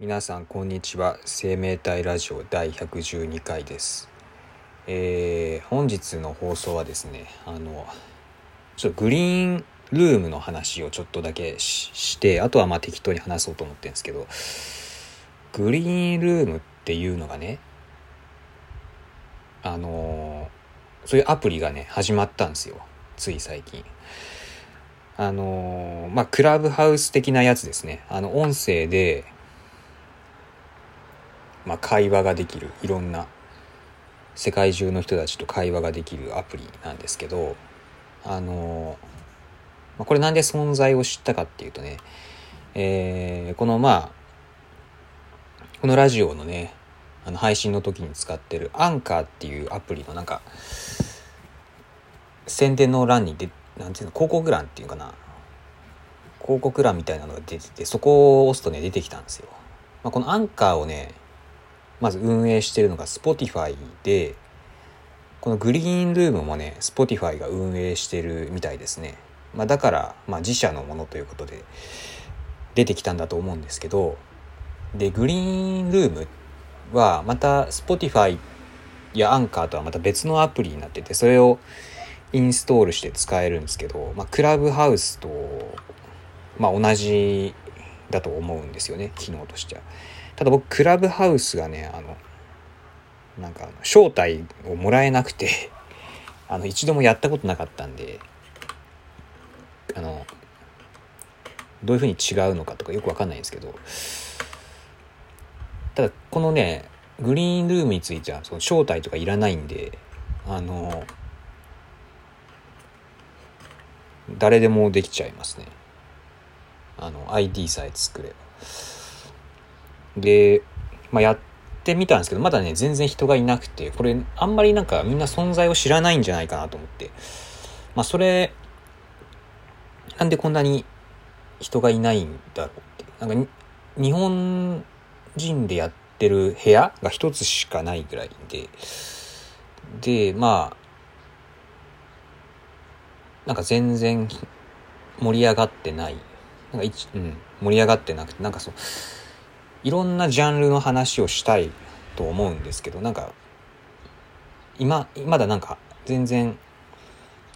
皆さんこんにちは。生命体ラジオ第112回です、えー本日の放送はですねあのちょっとグリーンルームの話をちょっとだけししてあとはまあ適当に話そうと思ってるんですけどグリーンルームっていうのがねあのそういうアプリがね始まったんですよ。つい最近。あのまあクラブハウス的なやつですね。あの音声でまあ、会話ができるいろんな世界中の人たちと会話ができるアプリなんですけどあの、まあ、これなんで存在を知ったかっていうとね、えーこのまあこのラジオのねあの配信の時に使ってるアンカーっていうアプリのなんか宣伝の欄にでなんていうの広告欄っていうかな広告欄みたいなのが出ててそこを押すとね出てきたんですよ。まあ、このアンカーをねまず運営してるのが Spotify でこのグリーンルームもね Spotify が運営してるみたいですね、まあ、だから、まあ、自社のものということで出てきたんだと思うんですけどでグリーンルームはまた Spotify やアンカーとはまた別のアプリになっててそれをインストールして使えるんですけど、まあ、クラブハウスと、まあ、同じだと思うんですよね機能としては。ただ僕クラブハウスがねあのなんか招待をもらえなくて あの一度もやったことなかったんであのどういうふうに違うのかとかよくわかんないんですけどただこのねグリーンルームについてはその招待とかいらないんであの誰でもできちゃいますねあの ID さえ作れば。で、まあ、やってみたんですけどまだね全然人がいなくてこれあんまりなんかみんな存在を知らないんじゃないかなと思って。まあそれなんでこんなに人がいないんだろうって。なんか日本人でやってる部屋が一つしかないぐらいで。でまあなんか全然盛り上がってない。なんか一、うん、盛り上がってなくてなんかそういろんなジャンルの話をしたいと思うんですけどなんか今まだなんか全然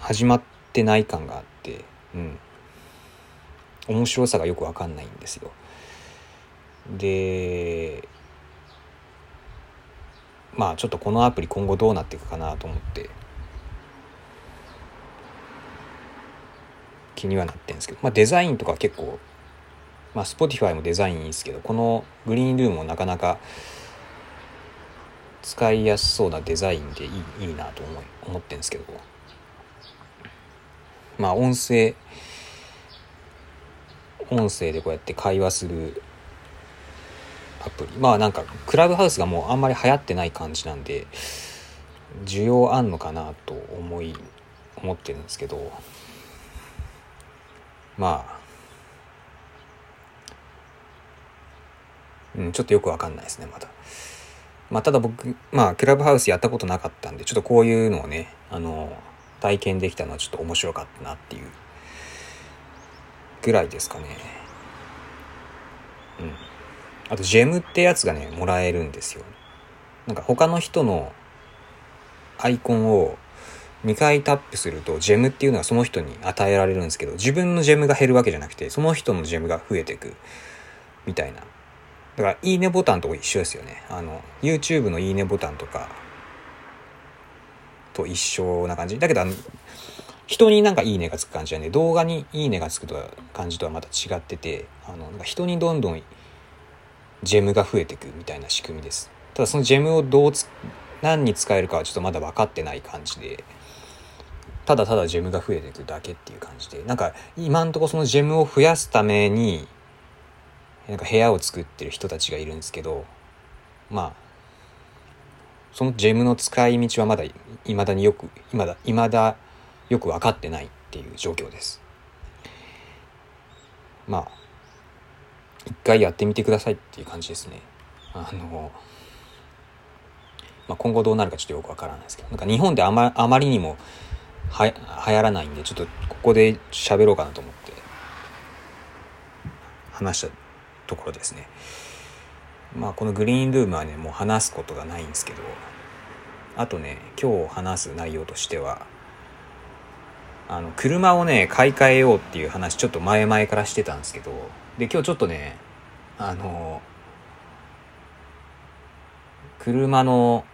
始まってない感があってうん。面白さがよくわかんないんですよ。でまあちょっとこのアプリ今後どうなっていくかなと思って気にはなってるんですけど、まあ、デザインとか結構まあ、Spotify もデザインいいですけどこのグリーンルームもなかなか使いやすそうなデザインでいいいいなと思い思ってるんですけど。まあ音声音声でこうやって会話するアプリ。まあなんかクラブハウスがもうあんまり流行ってない感じなんで需要あんのかなと思い思ってるんですけど。まあうん、ちょっとよくわかんないですね、まだ。まあ、ただ僕、まあ、クラブハウスやったことなかったんで、ちょっとこういうのをね、あの、体験できたのはちょっと面白かったなっていうぐらいですかね。うん。あと、ジェムってやつがね、もらえるんですよ。なんか他の人のアイコンを2回タップすると、ジェムっていうのがその人に与えられるんですけど、自分のジェムが減るわけじゃなくて、その人のジェムが増えていくみたいなだから、いいねボタンと一緒ですよね。あの、YouTube のいいねボタンとか、と一緒な感じ。だけど、あの、人になんかいいねがつく感じはね、動画にいいねがつくと感じとはまた違ってて、あの、なんか人にどんどんジェムが増えていくみたいな仕組みです。ただそのジェムをどうつ、何に使えるかはちょっとまだ分かってない感じで、ただただジェムが増えていくだけっていう感じで、なんか今んとこそのジェムを増やすために、なんか部屋を作ってる人たちがいるんですけどまあそのジェムの使い道はまだいまだによくいまだいまだよく分かってないっていう状況です。まあ一回やってみてくださいっていう感じですね。あの、まあ、今後どうなるかちょっとよくわからないですけどなんか日本であまあまりにもは流行らないんでちょっとここで喋ろうかなと思って話したところですね。まあこのグリーンルームはねもう話すことがないんですけどあとね今日話す内容としてはあの車をね買い替えようっていう話ちょっと前々からしてたんですけどで今日ちょっとねあの車の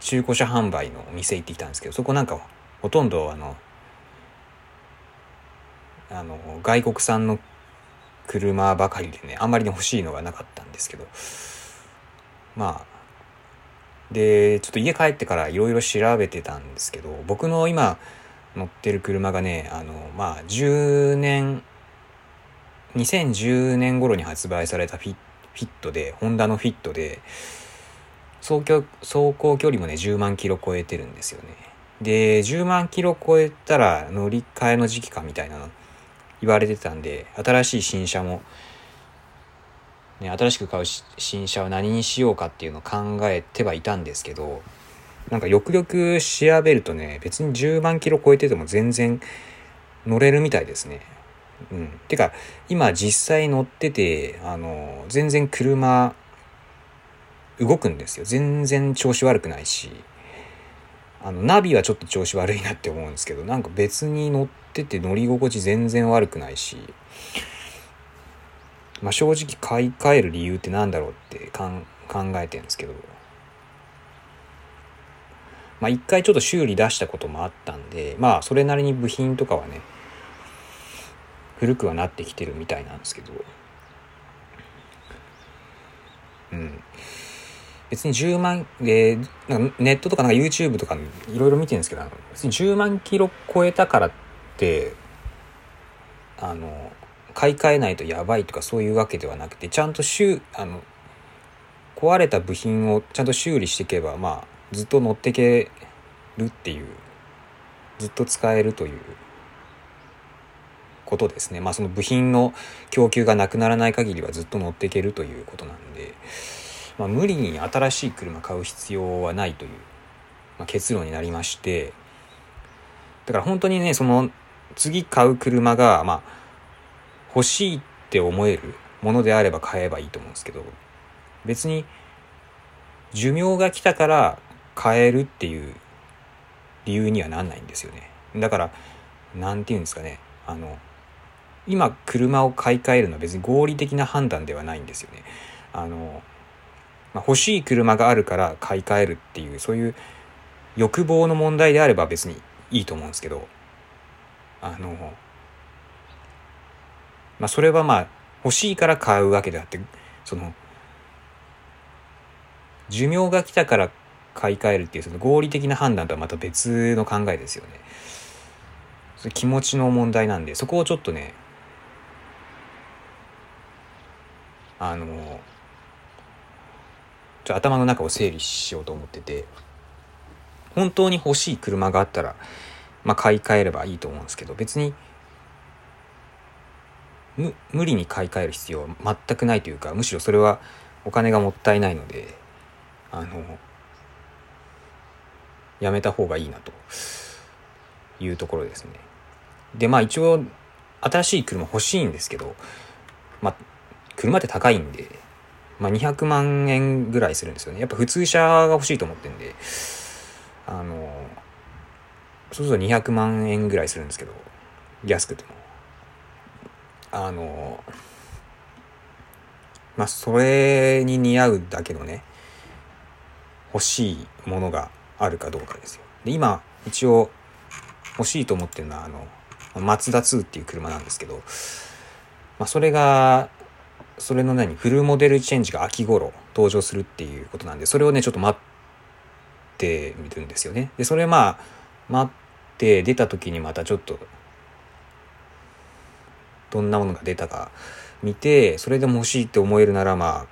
中古車販売のお店行ってきたんですけどそこなんかほとんどあのあの外国産の車ばかりでねあんまりね欲しいのがなかったんですけど。まあでちょっと家帰ってからいろいろ調べてたんですけど僕の今乗ってる車がねあのまあ10年2010年頃に発売されたフィフィットでホンダのフィットで走行走行距離もね10万キロ超えてるんですよね。で10万キロ超えたら乗り換えの時期かみたいな言われてたんで新しい新車も、ね、新しく買う新車は何にしようかっていうのを考えてはいたんですけどなんかよくよく調べるとね別に10万キロ超えてても全然乗れるみたいですね。うん、てか今実際乗っててあの全然車動くんですよ。全然調子悪くないし。あのナビはちょっと調子悪いなって思うんですけどなんか別に乗ってて乗り心地全然悪くないし、まあ、正直買い替える理由って何だろうって考えてるんですけどまあ一回ちょっと修理出したこともあったんでまあそれなりに部品とかはね古くはなってきてるみたいなんですけどうん。別に10万、えー、なんかネットとかなんか YouTube とかいろいろ見てるんですけど、別に10万キロ超えたからって、あの、買い替えないとやばいとかそういうわけではなくて、ちゃんと修、あの、壊れた部品をちゃんと修理していけば、まあ、ずっと乗ってけるっていう、ずっと使えるということですね。まあその部品の供給がなくならない限りはずっと乗っていけるということなんで、まあ、無理に新しい車買う必要はないという、まあ、結論になりましてだから本当にねその次買う車がまあ欲しいって思えるものであれば買えばいいと思うんですけど別に寿命が来たから買えるっていう理由にはなんないんですよね。だから何て言うんですかねあの今車を買い替えるのは別に合理的な判断ではないんですよね。あのまあ、欲しい車があるから買い替えるっていうそういう欲望の問題であれば別にいいと思うんですけどあのまあそれはまあ欲しいから買うわけであってその寿命が来たから買い替えるっていうその合理的な判断とはまた別の考えですよね。それ気持ちの問題なんでそこをちょっとねあのちょ頭の中を整理しようと思ってて本当に欲しい車があったら、まあ、買い替えればいいと思うんですけど別に無理に買い替える必要は全くないというかむしろそれはお金がもったいないのであのやめた方がいいなというところですね。でまあ一応新しい車欲しいんですけどまあ車って高いんでまあ、200万円ぐらいするんですよね。やっぱ普通車が欲しいと思ってんで、あの、そうすると200万円ぐらいするんですけど、安くても。あの、まあ、それに似合うだけのね、欲しいものがあるかどうかですよ。で、今、一応、欲しいと思ってるのは、あの、マツダ2っていう車なんですけど、まあ、それが、それの何？フルモデルチェンジが秋頃登場するっていうことなんでそれをねちょっと待ってみるんですよね。でそれまあ待って出た時にまたちょっとどんなものが出たか見てそれでも欲しいって思えるならまあ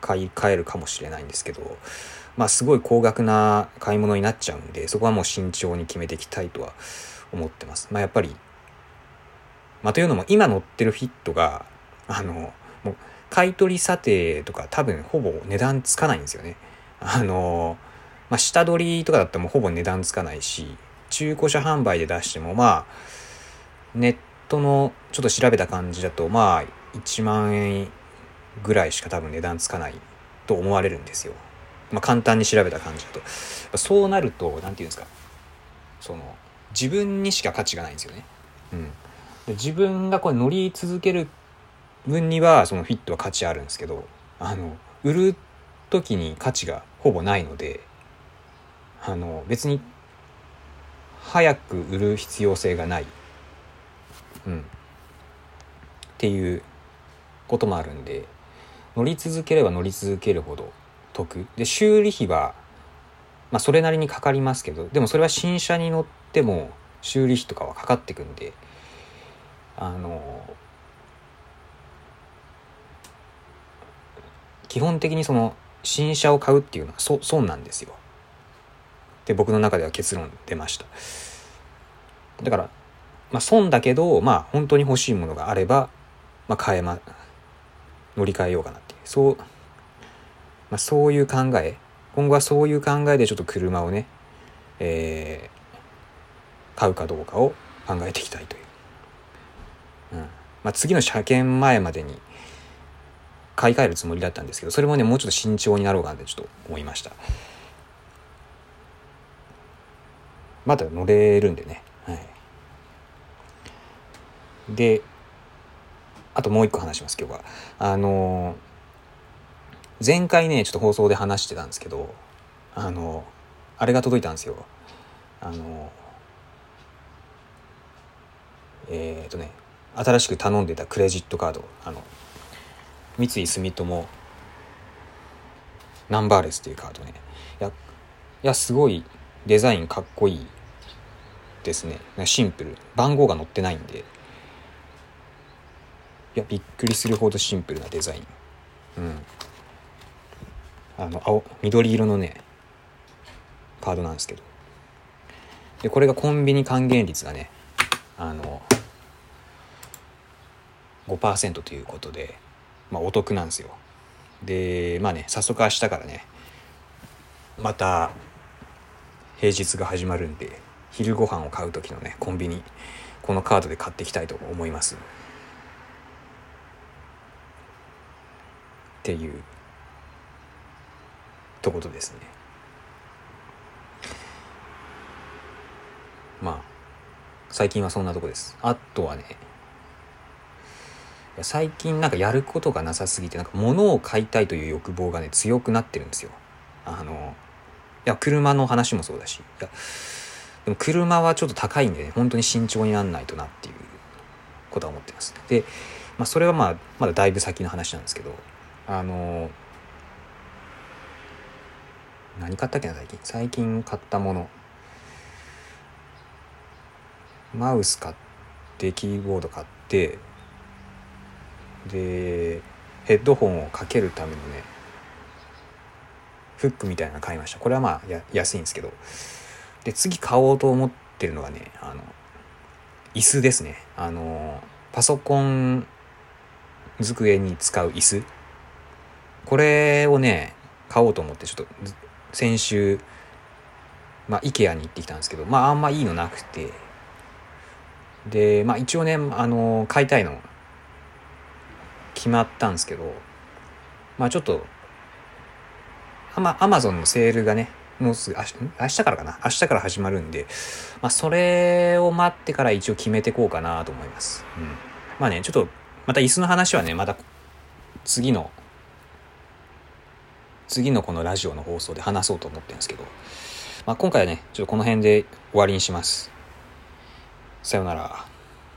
買い替えるかもしれないんですけどまあすごい高額な買い物になっちゃうんでそこはもう慎重に決めていきたいとは思ってます。まあやっぱりまあというのも今乗ってるフィットがあの買取査定とか多分ほぼ値段つかないんですよね。あの、まあ、下取りとかだったらもうほぼ値段つかないし、中古車販売で出してもまあ、ネットのちょっと調べた感じだとまあ1万円ぐらいしか多分値段つかないと思われるんですよ。まあ、簡単に調べた感じだと。そうなると、何て言うんですか。その、自分にしか価値がないんですよね。うん。自分がこれ乗り続ける分には、そのフィットは価値あるんですけど、あの、売る時に価値がほぼないので、あの、別に、早く売る必要性がない。うん。っていうこともあるんで、乗り続ければ乗り続けるほど得。で、修理費は、まあそれなりにかかりますけど、でもそれは新車に乗っても修理費とかはかかってくんで、あの、基本的にその新車を買うっていうのは損なんですよ。で僕の中では結論出ました。だから、まあ損だけど、まあ本当に欲しいものがあれば、まあ買えま、乗り換えようかなっていう。そう、まあそういう考え、今後はそういう考えでちょっと車をね、えー、買うかどうかを考えていきたいという。うん。まあ次の車検前までに、買い替えるつもりだったんですけど、それもね、もうちょっと慎重になろうかなってちょっと思いました。まだ乗れるんでね。はい。で、あともう一個話します、今日は。あの前回ね、ちょっと放送で話してたんですけど、あのあれが届いたんですよ。あのえっ、とね、新しく頼んでたクレジットカード、あの、三井住友。ナンバーレスっていうカードね。いやいやすごいデザインかっこいいですね。シンプル。番号が載ってないんで。いやびっくりするほどシンプルなデザイン。うん。あの青緑色のねカードなんですけど。でこれがコンビニ還元率がねあの5%ということでまあ、お得なんですよ。でまあね早速明日からねまた平日が始まるんで昼ご飯を買う時のねコンビニこのカードで買っていきたいと思います。っていうとことですね。まあ最近はそんなとこです。あとはね最近なんかやることがなさすぎてなんか物を買いたいという欲望がね強くなってるんですよ。あのいや車の話もそうだしいやでも車はちょっと高いんでね本当に慎重になんないとなっていうことは思ってます。で、まあ、それはまあまだだいぶ先の話なんですけどあの何買ったっけな最近？最近買ったもの。マウス買ってキーボード買ってでヘッドホンをかけるためのねフックみたいなの買いました。これはまあや安いんですけど。で次買おうと思ってるのがねあの椅子ですね。あのパソコン机に使う椅子。これをね買おうと思ってちょっと先週まあ IKEA に行ってきたんですけどまああんまいいのなくて。でまあ一応ねあの買いたいの決まったんですけど、まあちょっと、アマアマゾンのセールがね、もうすぐ明日からかな？明日から始まるんで、まあそれを待ってから一応決めてこうかなと思います。うん。まあね、ちょっと、また椅子の話はね、また次の、次のこのラジオの放送で話そうと思ってるんですけど、まあ今回はね、ちょっとこの辺で終わりにします。さようなら。